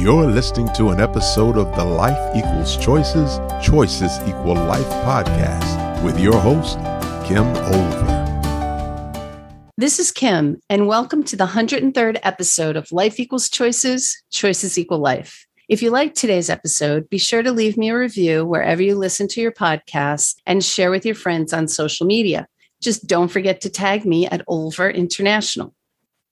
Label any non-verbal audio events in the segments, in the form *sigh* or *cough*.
You're listening to an episode of the Life Equals Choices, Choices Equal Life podcast with your host, Kim Olver. This is Kim, and welcome to the 103rd episode of Life Equals Choices, Choices Equal Life. If you like today's episode, be sure to leave me a review wherever you listen to your podcast and share with your friends on social media. Just don't forget to tag me at Olver International.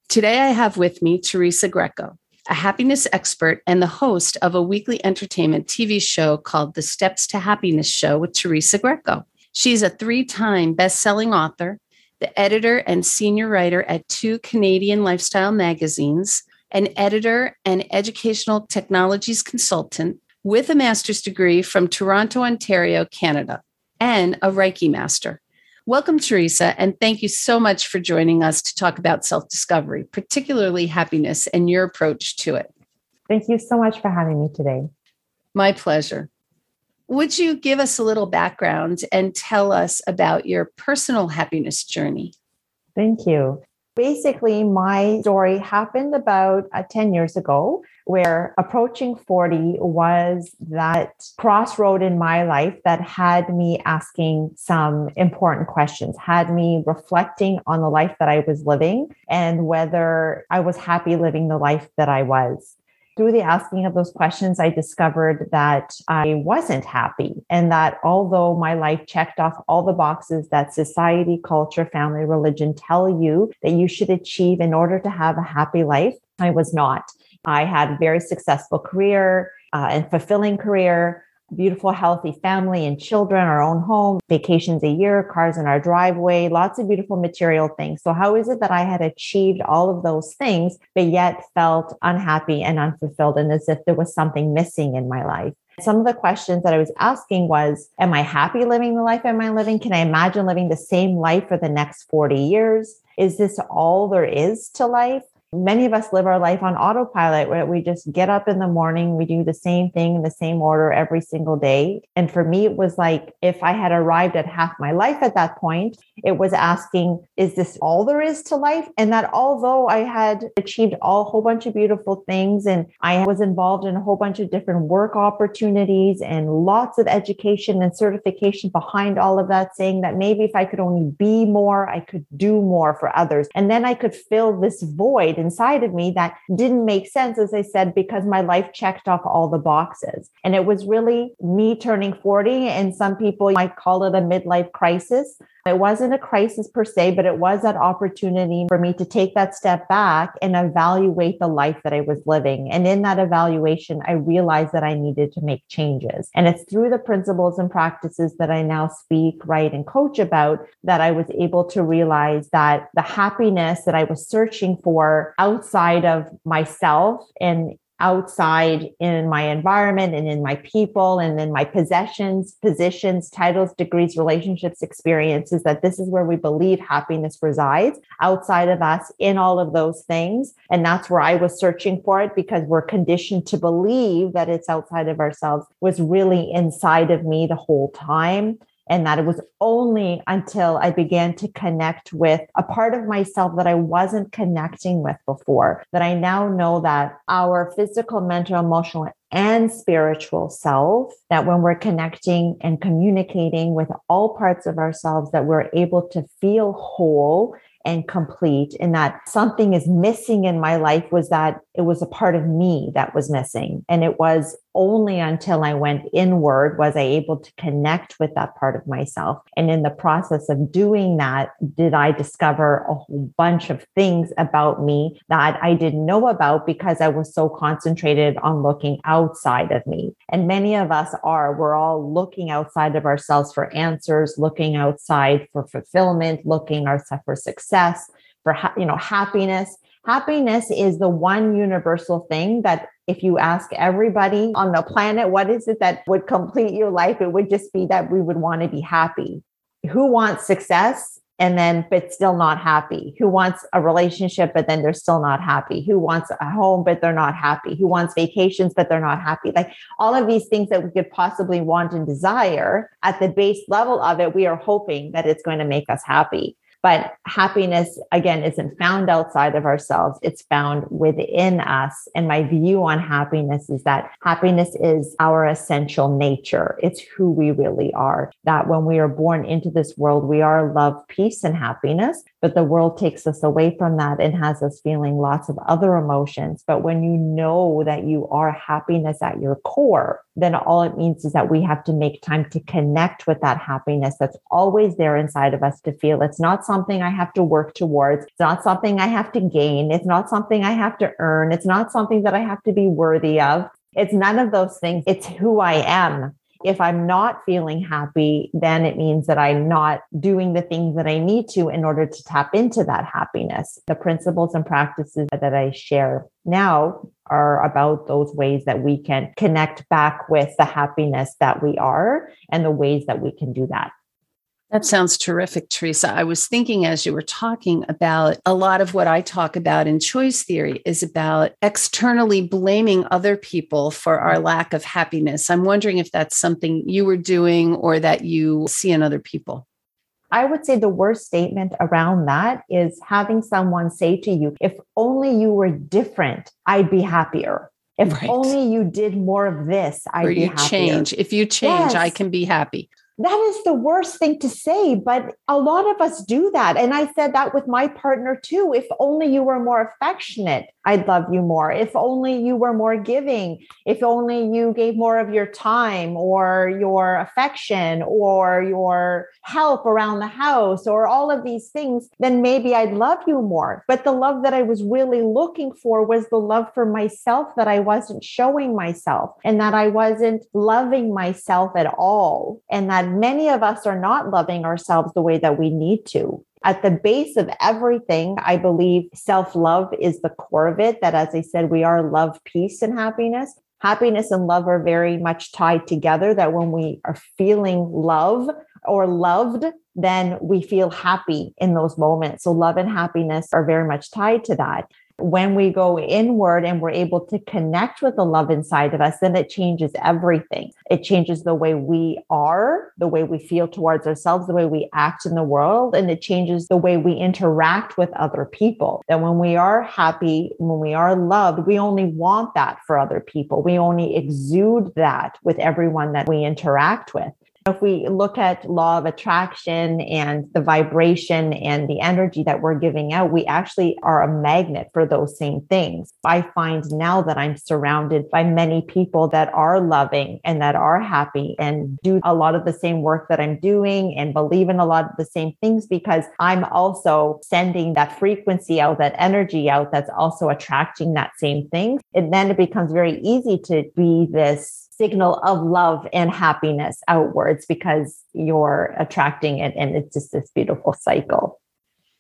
Today, I have with me Teresa Greco a happiness expert and the host of a weekly entertainment TV show called The Steps to Happiness Show with Teresa Greco. She's a three time best selling author, the editor and senior writer at two Canadian lifestyle magazines, an editor and educational technologies consultant with a master's degree from Toronto, Ontario, Canada, and a Reiki master. Welcome, Teresa, and thank you so much for joining us to talk about self discovery, particularly happiness and your approach to it. Thank you so much for having me today. My pleasure. Would you give us a little background and tell us about your personal happiness journey? Thank you. Basically, my story happened about uh, 10 years ago, where approaching 40 was that crossroad in my life that had me asking some important questions, had me reflecting on the life that I was living and whether I was happy living the life that I was through the asking of those questions, I discovered that I wasn't happy. And that although my life checked off all the boxes that society, culture, family, religion tell you that you should achieve in order to have a happy life, I was not. I had a very successful career uh, and fulfilling career beautiful, healthy family and children, our own home, vacations a year, cars in our driveway, lots of beautiful material things. So, how is it that I had achieved all of those things, but yet felt unhappy and unfulfilled and as if there was something missing in my life? Some of the questions that I was asking was, Am I happy living the life am I living? Can I imagine living the same life for the next 40 years? Is this all there is to life? Many of us live our life on autopilot where we just get up in the morning, we do the same thing in the same order every single day. And for me, it was like if I had arrived at half my life at that point, it was asking, is this all there is to life? And that although I had achieved all, a whole bunch of beautiful things and I was involved in a whole bunch of different work opportunities and lots of education and certification behind all of that, saying that maybe if I could only be more, I could do more for others. And then I could fill this void inside of me that didn't make sense, as I said, because my life checked off all the boxes. And it was really me turning 40, and some people might call it a midlife crisis. It wasn't a crisis per se, but it was that opportunity for me to take that step back and evaluate the life that I was living. And in that evaluation, I realized that I needed to make changes. And it's through the principles and practices that I now speak, write, and coach about that I was able to realize that the happiness that I was searching for outside of myself and outside in my environment and in my people and in my possessions, positions, titles, degrees, relationships, experiences, that this is where we believe happiness resides outside of us in all of those things. And that's where I was searching for it because we're conditioned to believe that it's outside of ourselves was really inside of me the whole time and that it was only until I began to connect with a part of myself that I wasn't connecting with before that I now know that our physical, mental, emotional, and spiritual self that when we're connecting and communicating with all parts of ourselves that we're able to feel whole and complete and that something is missing in my life was that it was a part of me that was missing. And it was only until i went inward was i able to connect with that part of myself. And in the process of doing that did i discover a whole bunch of things about me that i didn't know about because i was so concentrated on looking outside of me. And many of us are. We're all looking outside of ourselves for answers looking outside for fulfillment looking outside for success, for you know happiness. Happiness is the one universal thing that if you ask everybody on the planet what is it that would complete your life, it would just be that we would want to be happy. Who wants success? and then but still not happy? Who wants a relationship but then they're still not happy? Who wants a home but they're not happy? Who wants vacations but they're not happy? Like all of these things that we could possibly want and desire at the base level of it we are hoping that it's going to make us happy But happiness, again, isn't found outside of ourselves, it's found within us. And my view on happiness is that happiness is our essential nature, it's who we really are. That when we are born into this world, we are love, peace, and happiness. But the world takes us away from that and has us feeling lots of other emotions. But when you know that you are happiness at your core, then all it means is that we have to make time to connect with that happiness that's always there inside of us to feel. It's not something I have to work towards. It's not something I have to gain. It's not something I have to earn. It's not something that I have to be worthy of. It's none of those things. It's who I am. If I'm not feeling happy, then it means that I'm not doing the things that I need to in order to tap into that happiness. The principles and practices that I share now are about those ways that we can connect back with the happiness that we are and the ways that we can do that. That sounds terrific, Teresa. I was thinking as you were talking about a lot of what I talk about in choice theory is about externally blaming other people for our mm-hmm. lack of happiness. I'm wondering if that's something you were doing or that you see in other people. I would say the worst statement around that is having someone say to you, if only you were different, I'd be happier. If right. only you did more of this, I'd or be you happier. change. If you change, yes. I can be happy that is the worst thing to say, but a lot of us do that. And I said that with my partner too. If only you were more affectionate, I'd love you more. If only you were more giving. If only you gave more of your time or your affection or your help around the house or all of these things, then maybe I'd love you more. But the love that I was really looking for was the love for myself that I wasn't showing myself and that I wasn't loving myself at all. And that many of us are not loving ourselves the way that we need to. At the base of everything, I believe self love is the core of it. That, as I said, we are love, peace, and happiness. Happiness and love are very much tied together. That when we are feeling love or loved, then we feel happy in those moments. So, love and happiness are very much tied to that when we go inward and we're able to connect with the love inside of us, then it changes everything. It changes the way we are, the way we feel towards ourselves, the way we act in the world, and it changes the way we interact with other people. That when we are happy, when we are loved, we only want that for other people. We only exude that with everyone that we interact with. If we look at law of attraction and the vibration and the energy that we're giving out, we actually are a magnet for those same things. I find now that I'm surrounded by many people that are loving and that are happy and do a lot of the same work that I'm doing and believe in a lot of the same things because I'm also sending that frequency out, that energy out that's also attracting that same thing. And then it becomes very easy to be this signal of love and happiness outwards because you're attracting it and it's just this beautiful cycle.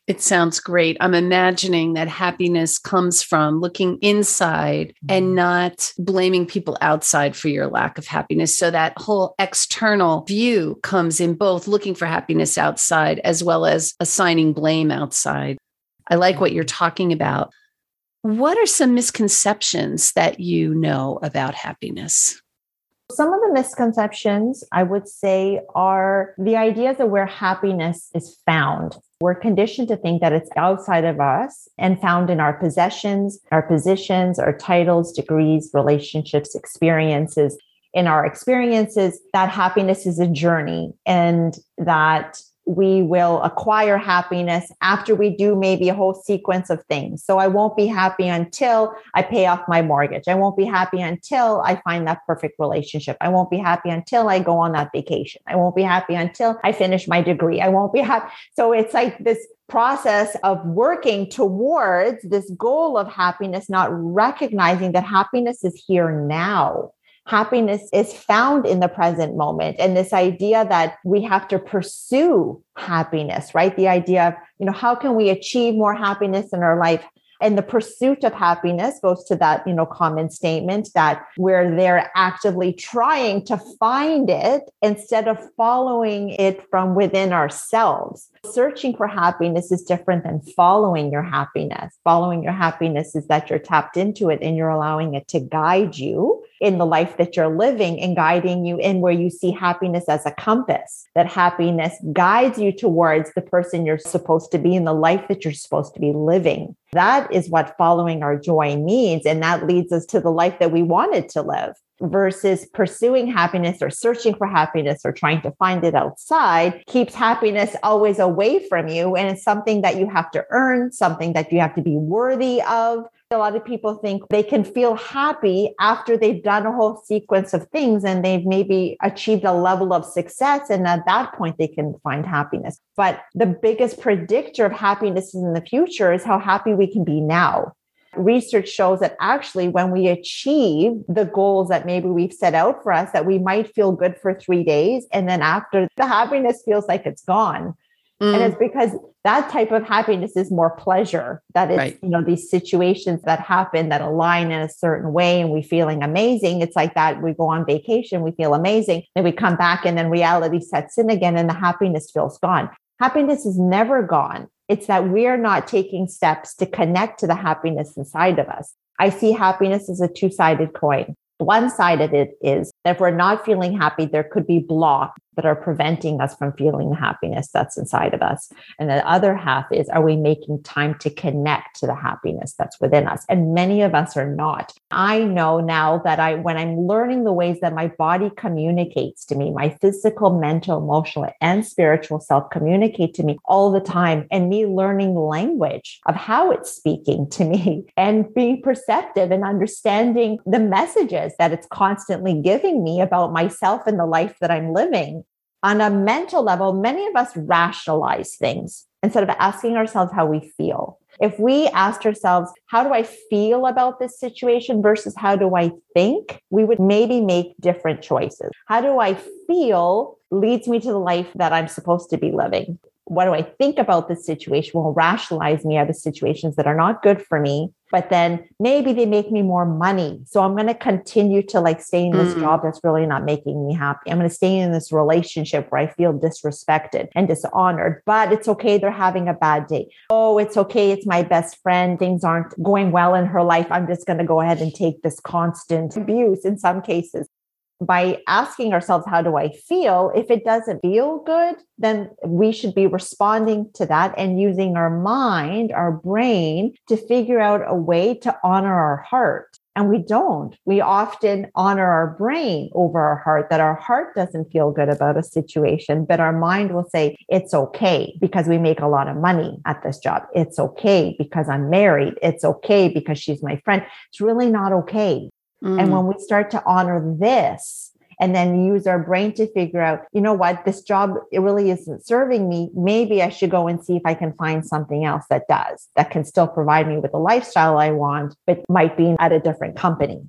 It sounds great. I'm imagining that happiness comes from looking inside and mm-hmm. not blaming people outside for your lack of happiness. So that whole external view comes in both looking for happiness outside as well as assigning blame outside. I like what you're talking about. What are some misconceptions that you know about happiness? Some of the misconceptions I would say are the ideas of where happiness is found. We're conditioned to think that it's outside of us and found in our possessions, our positions, our titles, degrees, relationships, experiences. In our experiences, that happiness is a journey and that we will acquire happiness after we do maybe a whole sequence of things. So I won't be happy until I pay off my mortgage. I won't be happy until I find that perfect relationship. I won't be happy until I go on that vacation. I won't be happy until I finish my degree. I won't be happy. So it's like this process of working towards this goal of happiness, not recognizing that happiness is here now happiness is found in the present moment. And this idea that we have to pursue happiness right? The idea of you know how can we achieve more happiness in our life? And the pursuit of happiness goes to that you know common statement that we're there actively trying to find it instead of following it from within ourselves searching for happiness is different than following your happiness following your happiness is that you're tapped into it and you're allowing it to guide you in the life that you're living and guiding you in where you see happiness as a compass, that happiness guides you towards the person you're supposed to be in the life that you're supposed to be living. That is what following our joy means. And that leads us to the life that we wanted to live versus pursuing happiness or searching for happiness or trying to find it outside keeps happiness always away from you. And it's something that you have to earn, something that you have to be worthy of. A lot of people think they can feel happy after they've done a whole sequence of things and they've maybe achieved a level of success. And at that point, they can find happiness. But the biggest predictor of happiness in the future is how happy we can be now research shows that actually when we achieve the goals that maybe we've set out for us that we might feel good for 3 days and then after the happiness feels like it's gone mm. and it's because that type of happiness is more pleasure that is right. you know these situations that happen that align in a certain way and we feeling amazing it's like that we go on vacation we feel amazing then we come back and then reality sets in again and the happiness feels gone happiness is never gone it's that we're not taking steps to connect to the happiness inside of us. I see happiness as a two sided coin. One side of it is if we're not feeling happy, there could be blocks that are preventing us from feeling the happiness that's inside of us. And the other half is, are we making time to connect to the happiness that's within us? And many of us are not. I know now that I, when I'm learning the ways that my body communicates to me, my physical, mental, emotional, and spiritual self communicate to me all the time, and me learning language of how it's speaking to me *laughs* and being perceptive and understanding the messages that it's constantly giving me about myself and the life that I'm living on a mental level, many of us rationalize things instead of asking ourselves how we feel. If we asked ourselves, how do I feel about this situation versus how do I think, we would maybe make different choices. How do I feel leads me to the life that I'm supposed to be living what do I think about this situation will rationalize me out of situations that are not good for me. But then maybe they make me more money. So I'm going to continue to like stay in this mm. job that's really not making me happy. I'm going to stay in this relationship where I feel disrespected and dishonored, but it's okay. They're having a bad day. Oh, it's okay. It's my best friend. Things aren't going well in her life. I'm just going to go ahead and take this constant abuse in some cases by asking ourselves, how do I feel? If it doesn't feel good, then we should be responding to that and using our mind, our brain to figure out a way to honor our heart. And we don't. We often honor our brain over our heart, that our heart doesn't feel good about a situation, but our mind will say, it's okay because we make a lot of money at this job. It's okay because I'm married. It's okay because she's my friend. It's really not okay. Mm. And when we start to honor this and then use our brain to figure out, you know what, this job, it really isn't serving me. Maybe I should go and see if I can find something else that does, that can still provide me with the lifestyle I want, but might be at a different company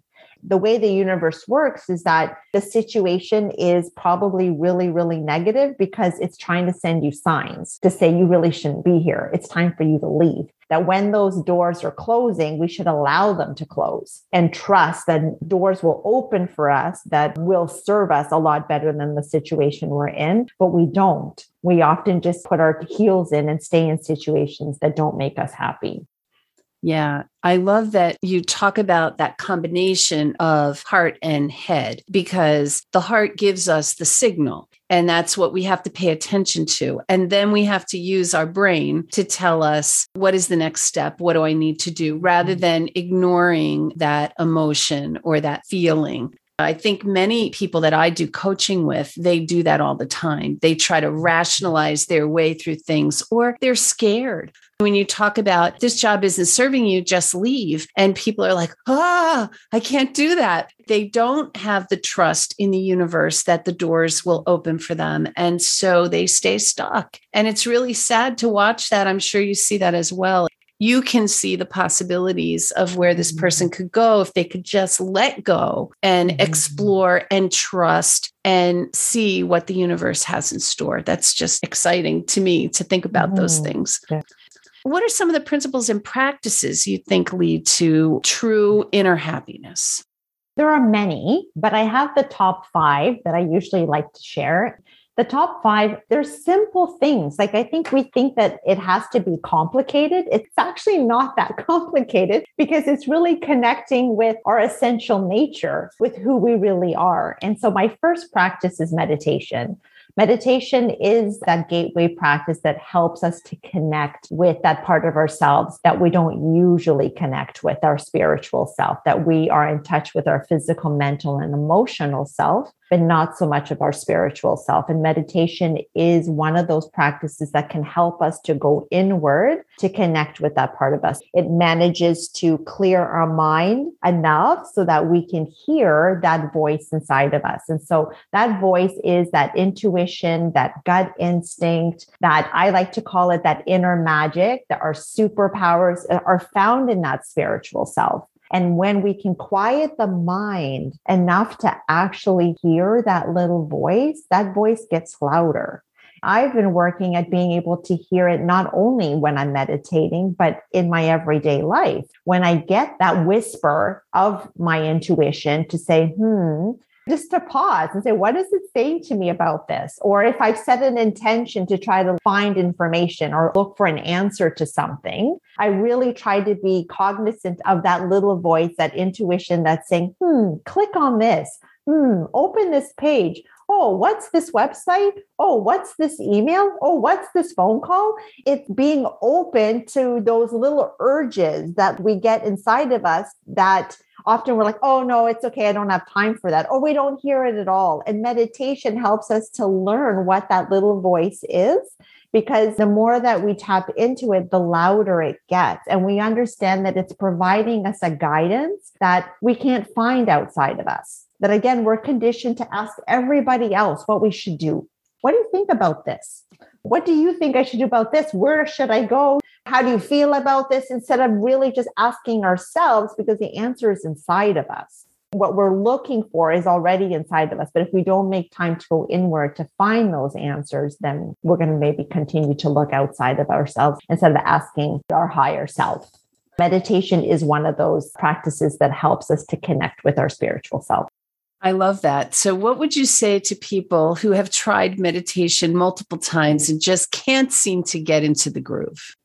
the way the universe works is that the situation is probably really, really negative because it's trying to send you signs to say you really shouldn't be here. It's time for you to leave that when those doors are closing, we should allow them to close and trust that doors will open for us that will serve us a lot better than the situation we're in. But we don't. We often just put our heels in and stay in situations that don't make us happy. Yeah, I love that you talk about that combination of heart and head because the heart gives us the signal. And that's what we have to pay attention to. And then we have to use our brain to tell us what is the next step? What do I need to do? Rather mm-hmm. than ignoring that emotion or that feeling. I think many people that I do coaching with, they do that all the time. They try to rationalize their way through things or they're scared. When you talk about this job isn't serving you, just leave. And people are like, ah, I can't do that. They don't have the trust in the universe that the doors will open for them. And so they stay stuck. And it's really sad to watch that. I'm sure you see that as well you can see the possibilities of where this mm-hmm. person could go if they could just let go and mm-hmm. explore and trust and see what the universe has in store. That's just exciting to me to think about those things. What are some of the principles and practices you think lead to true inner happiness? There are many, but I have the top five that I usually like to share. the top five, they're simple things. Like I think we think that it has to be complicated. It's actually not that *laughs* complicated because it's really connecting with our essential nature, with who we really are. And so my first practice is meditation. Meditation is that gateway practice that helps us to connect with that part of ourselves that we don't usually connect with, our spiritual self, that we are in touch with our physical, mental, and emotional self but not so much of our spiritual self. And meditation is one of those practices that can help us to go inward to connect with that part of us. It manages to clear our mind enough so that we can hear that voice inside of us. And so that voice is that intuition, that gut instinct, that I like to call it that inner magic, that our superpowers uh, are found in that spiritual self. And when we can quiet the mind enough to actually hear that little voice, that voice gets louder. I've been working at being able to hear it not only when I'm meditating, but in my everyday life. When I get that whisper of my intuition to say, hmm, just to pause and say, what is it saying to me about this? Or if I've set an intention to try to find information or look for an answer to something, I really try to be cognizant of that little voice, that intuition that's saying, hmm, click on this. Hmm, open this page. Oh, what's this website? Oh, what's this email? Oh, what's this phone call? It's being open to those little urges that we get inside of us that often we're like, oh, no, it's okay. I don't have time for that. Or we don't hear it at all. And meditation helps us to learn what that little voice is because the more that we tap into it, the louder it gets. And we understand that it's providing us a guidance that we can't find outside of us. That again, we're conditioned to ask everybody else what we should do. What do you think about this? What do you think I should do about this? Where should I go? How do you feel about this? Instead of really just asking ourselves, because the answer is inside of us. What we're looking for is already inside of us. But if we don't make time to go inward to find those answers, then we're going to maybe continue to look outside of ourselves instead of asking our higher self. Meditation is one of those practices that helps us to connect with our spiritual self. I love that. So, what would you say to people who have tried meditation multiple times and just can't seem to get into the groove?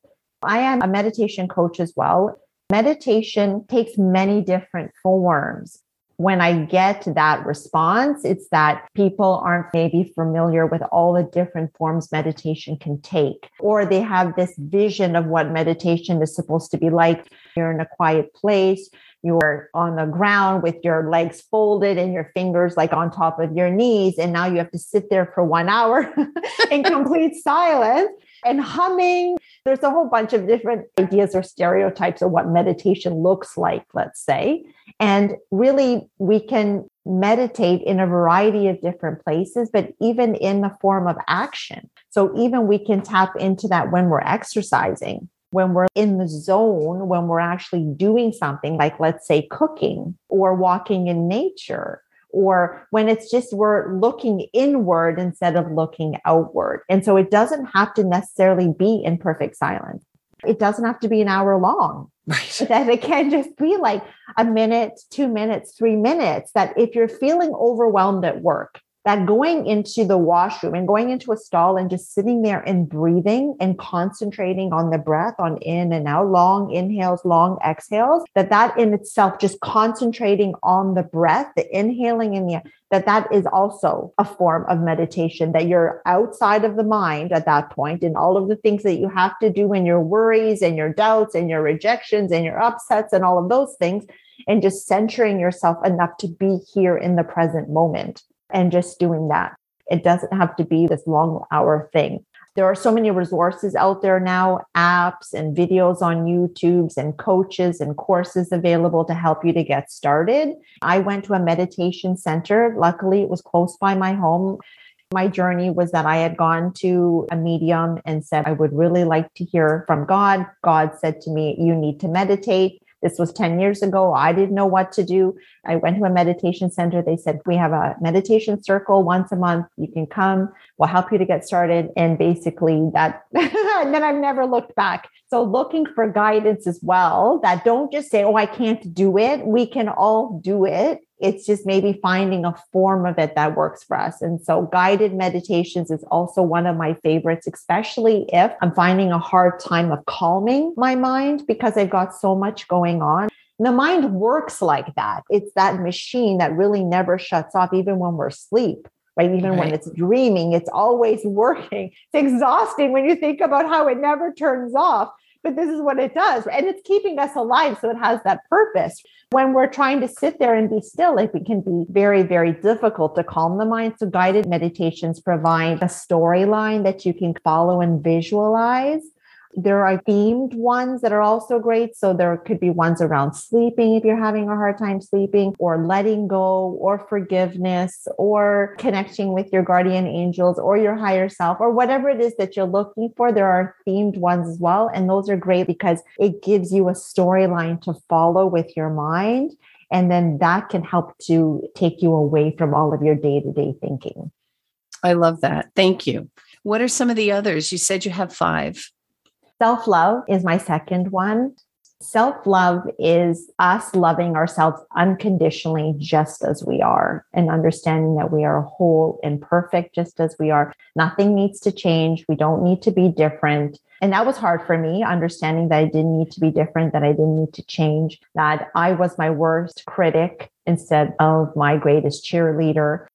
I am a meditation coach as well. Meditation takes many different forms. When I get that response, it's that people aren't maybe familiar with all the different forms meditation can take, or they have this vision of what meditation is supposed to be like. You're in a quiet place, you're on the ground with your legs folded and your fingers like on top of your knees. And now you have to sit there for one hour *laughs* in *laughs* complete silence and humming. There's a whole bunch of different ideas or stereotypes of what meditation looks like, let's say. And really, we can meditate in a variety of different places, but even in the form of action. So, even we can tap into that when we're exercising when we're in the zone, when we're actually doing something like, let's say, cooking or walking in nature, or when it's just we're looking inward instead of looking outward. And so it doesn't have to necessarily be in perfect silence. It doesn't have to be an hour long. Right. *laughs* That it can just be like a minute, two minutes, three minutes. That if you're feeling overwhelmed at work, that going into the washroom and going into a stall and just sitting there and breathing and concentrating on the breath on in and out long inhales long exhales that that in itself just concentrating on the breath the inhaling in the that that is also a form of meditation that you're outside of the mind at that point and all of the things that you have to do in your worries and your doubts and your rejections and your upsets and all of those things and just centering yourself enough to be here in the present moment and just doing that. It doesn't have to be this long hour thing. There are so many resources out there now, apps and videos on YouTube's and coaches and courses available to help you to get started. I went to a meditation center. Luckily, it was close by my home. My journey was that I had gone to a medium and said, I would really like to hear from God. God said to me, You need to meditate. This was 10 years ago. I didn't know what to do. I went to a meditation center. They said, We have a meditation circle once a month. You can come. We'll help you to get started. And basically, that, *laughs* and then I've never looked back. So, looking for guidance as well that don't just say, Oh, I can't do it. We can all do it It's just maybe finding a form of it that works for us. And so guided meditations is also one of my favorites, especially if I'm finding a hard time of calming my mind because I've got so much going on. And the mind works like that. It's that machine that really never shuts off, even when we're asleep right? Even right. when it's dreaming, it's always *laughs* working. It's exhausting when you think about how it never turns off but this is what it does. And it's keeping us alive. So it has that purpose. When we're trying to sit there and be still, it can be very, very difficult to calm the mind. So guided meditations provide a storyline that you can follow and visualize there are themed ones that are also great. So there could be ones around sleeping if you're having a hard time sleeping, or letting go, or forgiveness, or connecting with your guardian angels or your higher self, or whatever it is that you're looking for. There are themed ones as well. And those are great because it gives you a storyline to follow with your mind. And then that can help to take you away from all of your day to day thinking. I love that. Thank you. What are some of the others? You said you have five. Self love is my second one. Self love is us loving ourselves unconditionally, just as we are, and understanding that we are whole and perfect just as we are. Nothing needs to change. We don't need to be different. And that was hard for me, understanding that I didn't need to be different, that I didn't need to change, that I was my worst critic instead of my greatest cheerleader.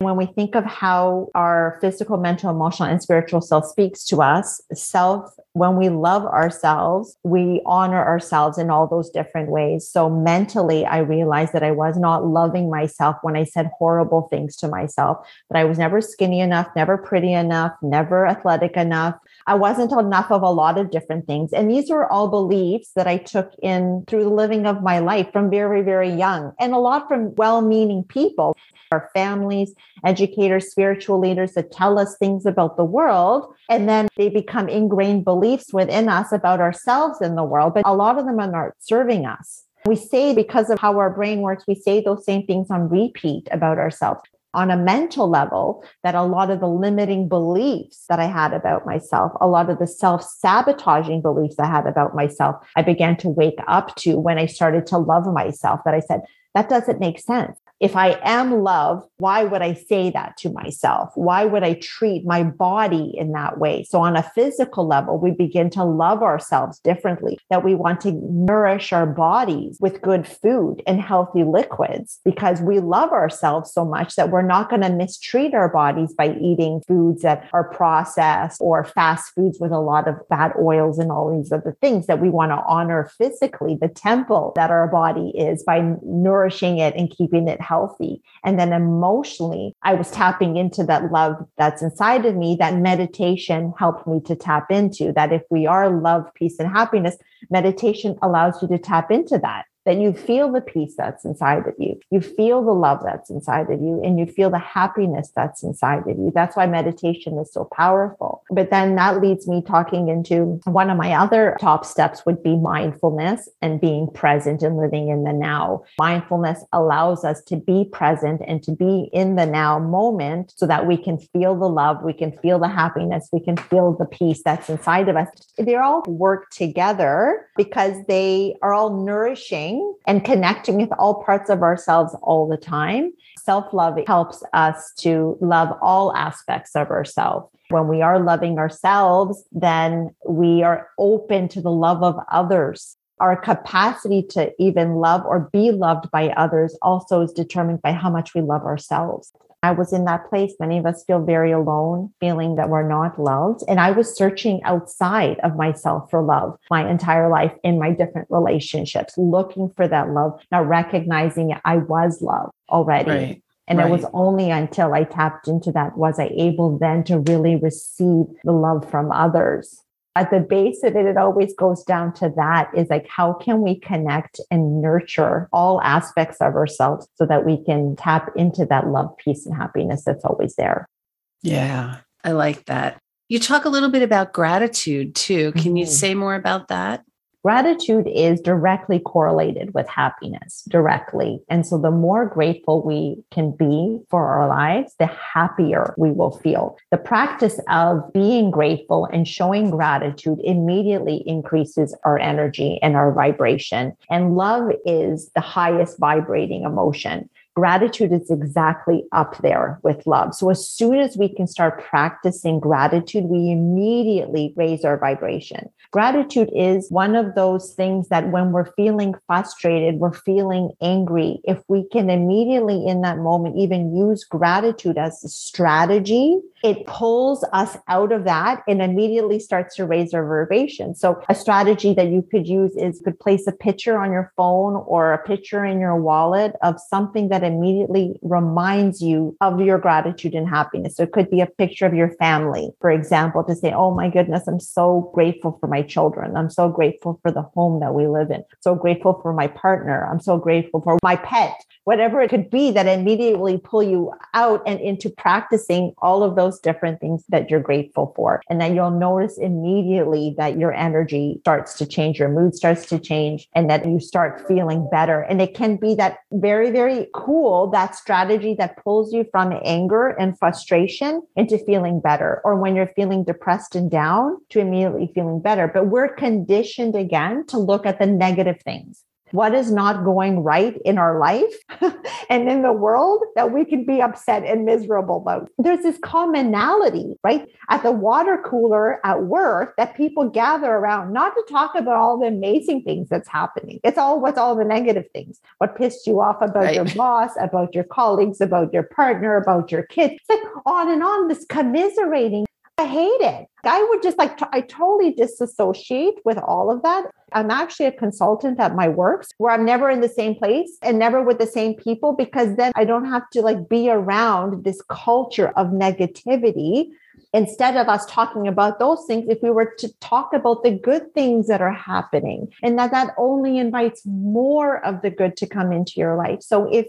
When we think of how our physical, mental, emotional, and spiritual self speaks to us, self, when we love ourselves, we honor ourselves in all those different ways. So mentally, I realized that I was not loving myself when I said horrible things to myself, that I was never skinny enough, never pretty enough, never athletic enough. I wasn't enough of a lot of different things. And these were all beliefs that I took in through the living of my life from very, very young and a lot from well meaning people our families, educators, spiritual leaders that tell us things about the world. And then they become ingrained beliefs within us about ourselves in the world, but a lot of them are not serving us. We say because of how our brain works, we say those same things on repeat about ourselves on a mental level that a lot of the limiting beliefs that I had about myself, a lot of the self sabotaging beliefs I had about myself, I began to wake up to when I started to love myself. That I said, that doesn't make sense if I am love, why would I say that to myself? Why would I treat my body in that way? So, on a physical level, we begin to love ourselves differently, that we want to nourish our bodies with good food and healthy liquids because we love ourselves so much that we're not going to mistreat our bodies by eating foods that are processed or fast foods with a lot of bad oils and all these other things that we want to honor physically, the temple that our body is by nourishing it and keeping it healthy. And then emotionally, I was tapping into that love that's inside of me that meditation helped me to tap into. That if we are love, peace, and happiness, meditation allows you to tap into that that you feel the peace that's inside of you. You feel the love that's inside of you and you feel the happiness that's inside of you. That's why meditation is so powerful. But then that leads me talking into one of my other top steps would be mindfulness and being present and living in the now. Mindfulness allows us to be present and to be in the now moment so that we can feel the love, we can feel the happiness, we can feel the peace that's inside of us. They all work together because they are all nourishing and connecting with all parts of ourselves all the time. Self love helps us to love all aspects of ourselves. When we are loving ourselves, then we are open to the love of others. Our capacity to even love or be loved by others also is determined by how much we love ourselves. I was in that place. Many of us feel very alone, feeling that we're not loved. And I was searching outside of myself for love my entire life in my different relationships, looking for that love, not recognizing I was loved already. Right. And right. it was only until I tapped into that was I able then to really receive the love from others at the base of it, it always goes down to that is like, how can we connect and nurture all aspects of ourselves so that we can tap into that love, peace, and happiness that's always there? Yeah, I like that. You talk a little bit about gratitude too. Can mm-hmm. you say more about that? Gratitude is directly correlated with happiness, directly. And so the more grateful we can be for our lives, the happier we will feel. The practice of being grateful and showing gratitude immediately increases our energy and our vibration. And love is the highest vibrating emotion. Gratitude is exactly up there with love. So as soon as we can start practicing gratitude, we immediately raise our vibration. Gratitude is one of those things that when we're feeling frustrated, we're feeling angry, if we can immediately in that moment even use gratitude as a strategy, it pulls us out of that and immediately starts to raise our vibration. So a strategy that you could use is could place a picture on your phone or a picture in your wallet of something that immediately reminds you of your gratitude and happiness. So it could be a picture of your family, for example, to say, Oh my goodness, I'm so grateful for my children. I'm so grateful for the home that we live in. So grateful for my partner. I'm so grateful for my pet, whatever it could be that immediately pull you out and into practicing all of those different things that you're grateful for. And then you'll notice immediately that your energy starts to change, your mood starts to change, and that you start feeling better. And it can be that very, very cool that strategy that pulls you from anger and frustration into feeling better, or when you're feeling depressed and down to immediately feeling better. But we're conditioned again to look at the negative things what is not going right in our life *laughs* and in the world that we can be upset and miserable about. There's this commonality, right? At the water cooler at work that people gather around, not to talk about all the amazing things that's happening. It's all what's all the negative things. What pissed you off about right. your boss, about your colleagues, about your partner, about your kids. It's like on and on, this commiserating. I hate it. I would just like, I totally disassociate with all of that. I'm actually a consultant at my works where I'm never in the same place and never with the same people because then I don't have to like be around this culture of negativity. Instead of us talking about those things, if we were to talk about the good things that are happening and that that only invites more of the good to come into your life. So if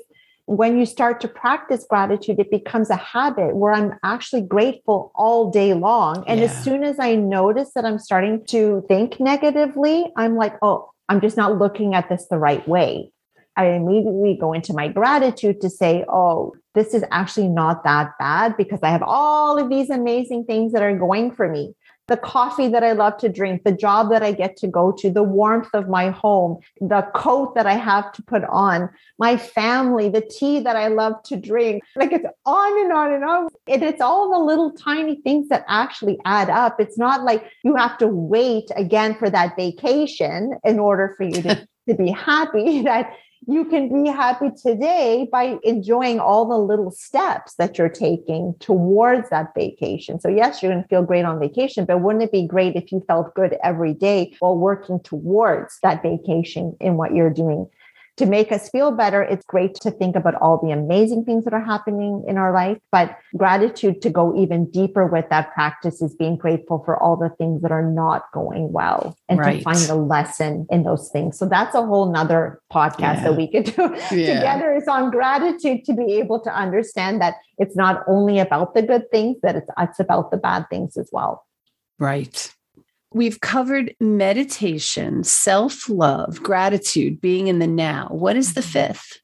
when you start to practice gratitude, it becomes a habit where I'm actually grateful all day long. And yeah. as soon as I notice that I'm starting to think negatively, I'm like, oh, I'm just not looking at this the right way. I immediately go into my gratitude to say, oh, this is actually not that bad because I have all of these amazing things that are going for me the coffee that I love to drink, the job that I get to go to, the warmth of my home, the coat that I have to put on, my family, the tea that I love to drink. Like it's on and on and on. And it's all the little tiny things that actually add up. It's not like you have to wait again for that vacation in order for you to, *laughs* to be happy *laughs* that you can be happy today by enjoying all the little steps that you're taking towards that vacation. So, yes, you're going to feel great on vacation, but wouldn't it be great if you felt good every day while working towards that vacation in what you're doing? To make us feel better, it's great to think about all the amazing things that are happening in our life. But gratitude to go even deeper with that practice is being grateful for all the things that are not going well and right. to find the lesson in those things. So that's a whole nother podcast yeah. that we could do *laughs* yeah. together is on gratitude to be able to understand that it's not only about the good things, that it's, it's about the bad things as well. Right. We've covered meditation, self love, gratitude, being in the now. What is the mm-hmm. fifth?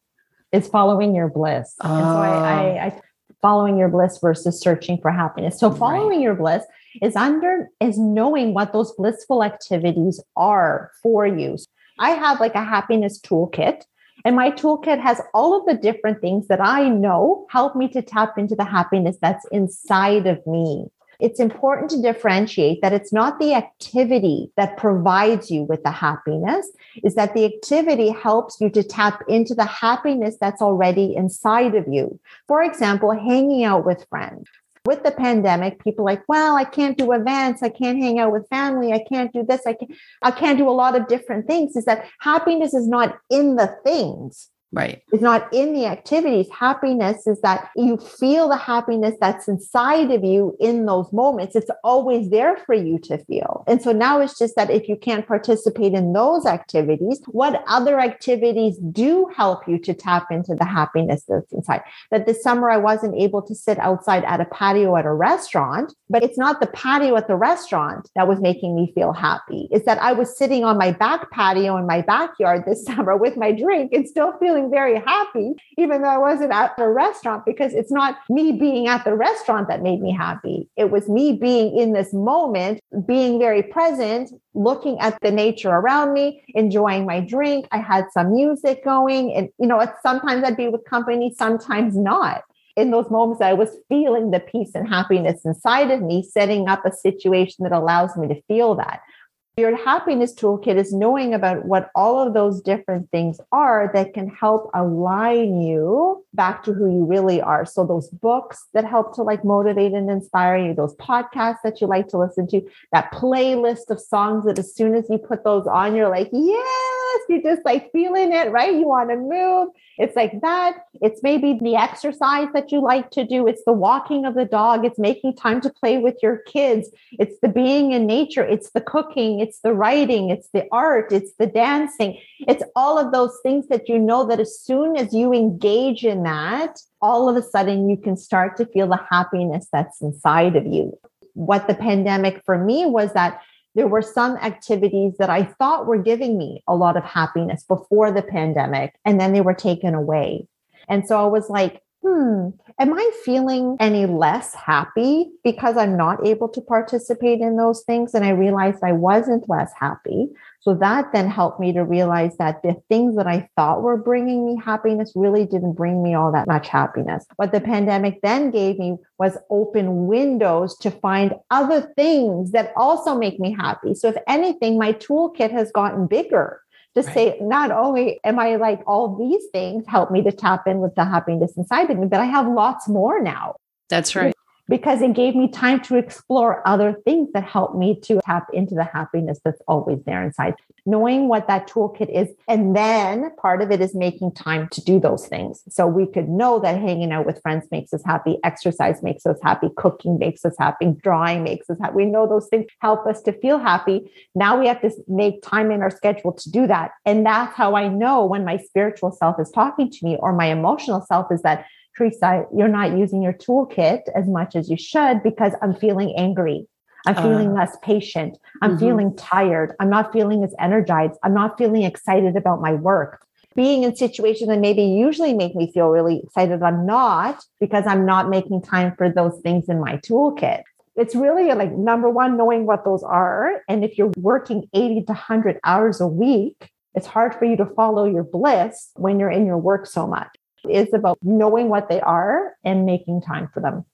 It's following your bliss. Oh. And so I, I, I, following your bliss versus searching for happiness. So following right. your bliss is under is knowing what those blissful activities are for you. I have like a happiness toolkit. And my toolkit has all of the different things that I know help me to tap into the happiness that's inside of me. It's important to differentiate that it's not the activity that provides you with the happiness, is that the activity helps you to tap into the happiness that's already inside of you. For example, hanging out with friends. With the pandemic, people like, well, I can't do events, I can't hang out with family, I can't do this, I can't, I can't do a lot of different things. Is that happiness is not in the things Right. It's not in the activities. Happiness is that you feel the happiness that's inside of you in those moments. It's always there for you to feel. And so now it's just that if you can't participate in those activities, what other activities do help you to tap into the happiness that's inside? That this summer I wasn't able to sit outside at a patio at a restaurant, but it's not the patio at the restaurant that was making me feel happy. It's that I was sitting on my back patio in my backyard this *laughs* summer with my drink and still feeling feeling very happy, even though I wasn't at the restaurant, because it's not me being at the restaurant that made me happy. It was me being in this moment, being very present, looking at the nature around me, enjoying my drink. I had some music going, and you know, sometimes I'd be with company, sometimes not in those moments I was feeling the peace and happiness inside of me, setting up a situation that allows me to feel that. Your happiness toolkit is knowing about what all of those different things are that can help align you back to who you really are. So, those books that help to like motivate and inspire you, those podcasts that you like to listen to, that playlist of songs that as soon as you put those on, you're like, yes, you're just like feeling it, right? You want to move. It's like that. It's maybe the exercise that you like to do. It's the walking of the dog. It's making time to play with your kids. It's the being in nature. It's the cooking. It's the writing. It's the art. It's the dancing. It's all of those things that you know that as soon as you engage in that, all of a sudden you can start to feel the happiness that's inside of you. What the pandemic for me was that there were some activities that I thought were giving me a lot of happiness before the pandemic, and then they were taken away. And so I was like, hmm, am I feeling any less happy because I'm not able to participate in those things? And I realized I wasn't less happy. So that then helped me to realize that the things that I thought were bringing me happiness really didn't bring me all that much happiness. What the pandemic then gave me was open windows to find other things that also make me happy. So if anything, my toolkit has gotten bigger to right. say not only am I like all these things help me to tap in with the happiness inside of me, but I have lots more now. That's right because it gave me time to explore other things that help me to tap into the happiness that's always there inside. Knowing what that toolkit is. And then part of it is making time to do those things. So we could know that hanging out with friends makes us happy, exercise makes us happy, cooking makes us happy, drawing makes us happy. We know those things help us to feel happy. Now we have to make time in our schedule to do that. And that's how I know when my spiritual self is talking to me or my emotional self is that Teresa, you're not using your toolkit as much as you should because I'm feeling angry. I'm uh. feeling uh, less patient. I'm mm-hmm. feeling tired. I'm not feeling as energized. I'm not feeling excited about my work. Being in situations that maybe usually make me feel really excited, I'm not because I'm not making time for those things in my toolkit. It's really like number one, knowing what those are. And if you're working 80 to 100 hours a week, it's hard for you to follow your bliss when you're in your work so much is about knowing what they are and making time for them.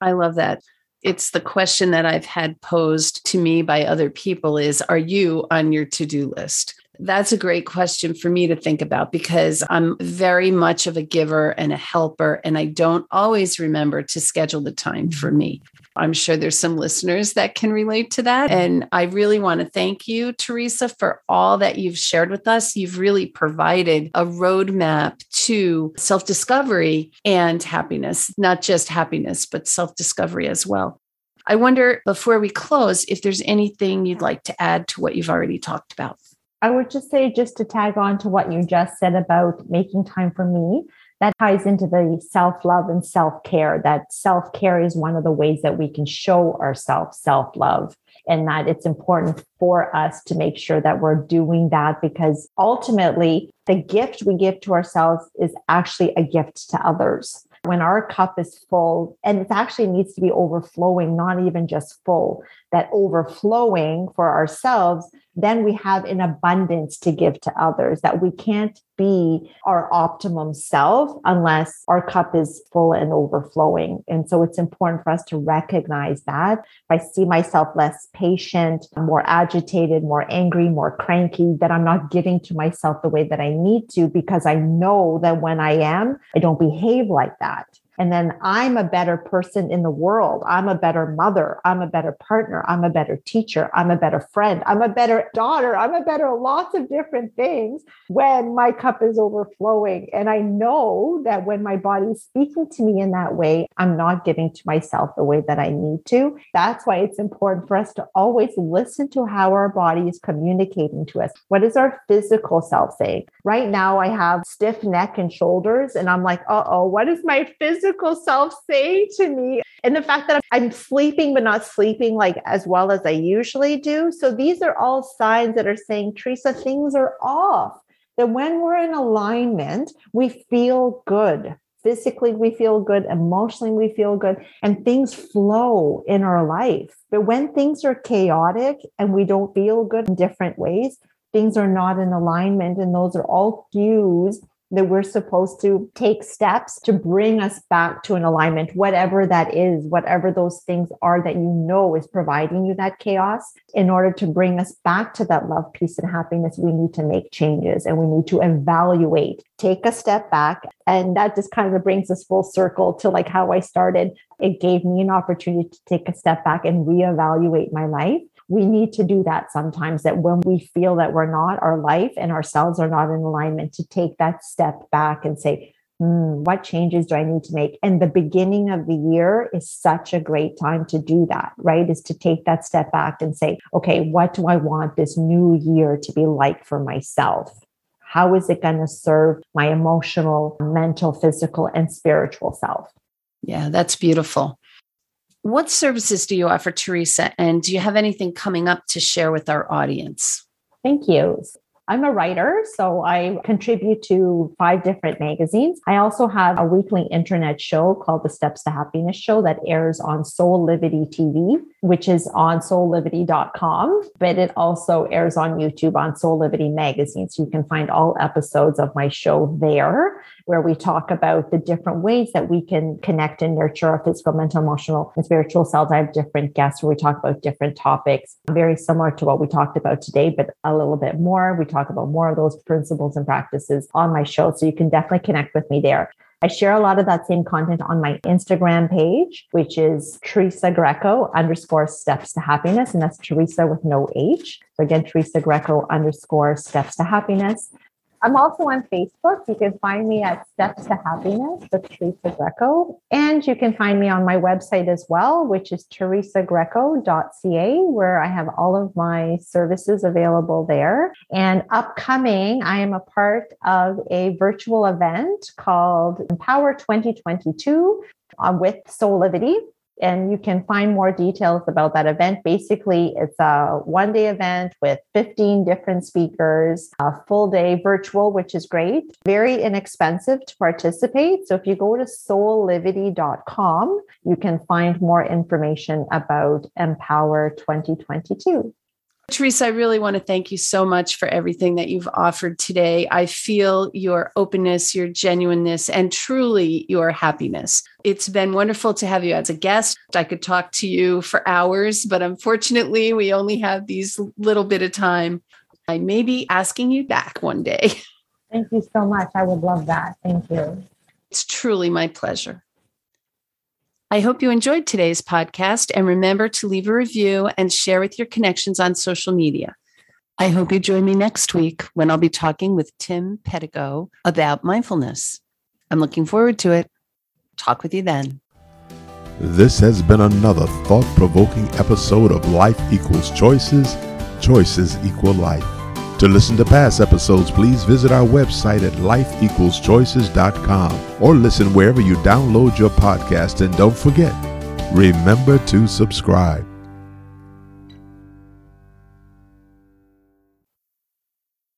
I love that. It's the question that I've had posed to me by other people is are you on your to-do list? That's a great question for me to think about because I'm very much of a giver and a helper, and I don't always remember to schedule the time for me. I'm sure there's some listeners that can relate to that. And I really want to thank you, Teresa, for all that you've shared with us. You've really provided a roadmap to self discovery and happiness, not just happiness, but self discovery as well. I wonder before we close if there's anything you'd like to add to what you've already talked about. I would just say, just to tag on to what you just said about making time for me, that ties into the self love and self care. That self care is one of the ways that we can show ourselves self love. And that it's important for us to make sure that we're doing that because ultimately, the gift we give to ourselves is actually a gift to others when our cup is full and it actually needs to be overflowing not even just full that overflowing for ourselves then we have an abundance to give to others that we can't be our optimum self unless our cup is full and overflowing. And so it's important for us to recognize that. If I see myself less patient, more agitated, more angry, more cranky, that I'm not giving to myself the way that I need to because I know that when I am, I don't behave like that. And then I'm a better person in the world. I'm a better mother. I'm a better partner. I'm a better teacher. I'm a better friend. I'm a better daughter. I'm a better lots of different things when my cup is overflowing. And I know that when my body is speaking to me in that way, I'm not giving to myself the way that I need to. That's why it's important for us to always listen to how our body is communicating to us. What is our physical self saying? Right now, I have stiff neck and shoulders, and I'm like, uh oh, what is my physical? Physical self saying to me and the fact that I'm sleeping, but not sleeping like as well as I usually do. So these are all signs that are saying, Teresa, things are off. that when we're in alignment, we feel good. Physically, we feel good. Emotionally, we feel good. And things flow in our life. But when things are chaotic and we don't feel good in different ways, things are not in alignment. And those are all cues that we're supposed to take steps to bring us back to an alignment, whatever that is, whatever those things are that you know is providing you that chaos. In order to bring us back to that love, peace, and happiness, we need to make changes and we need to evaluate, take a step back. And that just kind of brings us full circle to like how I started. It gave me an opportunity to take a step back and reevaluate my life we need to do that sometimes that when we feel that we're not our life and ourselves are not in alignment to take that step back and say hmm, what changes do i need to make? And the beginning of the year is such a great time to do that right? Is to take that step back and say okay what do i want this new year to be like for myself? How is it going to serve my emotional mental physical and spiritual self? Yeah that's beautiful what services do you offer, Teresa? And do you have anything coming up to share with our audience? Thank you. I'm a writer, so I contribute to five different magazines. I also have a weekly internet show called the Steps to Happiness Show that airs on Soulivity TV, which is on soulivity.com, but it also airs on YouTube on Soulivity Magazine. So you can find all episodes of my show there where we talk about the different ways that we can connect and nurture our physical, mental, emotional, and spiritual selves. I have different guests where we talk about different topics, very similar to what we talked about today, but a little bit more. We talk about more of those principles and practices on my show. So you can definitely connect with me there. I share a lot of that same content on my Instagram page, which is Teresa Greco underscore steps to happiness. And that's Teresa with no H. So again, Teresa Greco underscore steps to happiness. I'm also on Facebook. You can find me at Steps to Happiness with Teresa Greco. And you can find me on my website as well, which is teresagreco.ca, where I have all of my services available there. And upcoming, I am a part of a virtual event called Empower 2022 uh, with Soulivity and you can find more details about that event. Basically, it's a one day event with 15 different speakers, a full day virtual, which is great, very inexpensive to participate. So if you go to soulivity.com, you can find more information about Empower 2022. Teresa, I really want to thank you so much for everything that you've offered today. I feel your openness, your genuineness, and truly your happiness. It's been wonderful to have you as a guest. I could talk to you for hours, but unfortunately, we only have these little bit of time. I may be asking you back one day. *laughs* Thank you so much. I would love that. Thank you. It's truly my pleasure. I hope you enjoyed today's podcast and remember to leave a review and share with your connections on social media. I hope you join me next week when I'll be talking with Tim Pedigo about mindfulness. I'm looking forward to it. Talk with you then. This has been another thought provoking episode of Life Equals Choices, Choices Equal Life. To listen to past episodes, please visit our website at lifeequalschoices.com or listen wherever you download your podcast. And don't forget, remember to subscribe.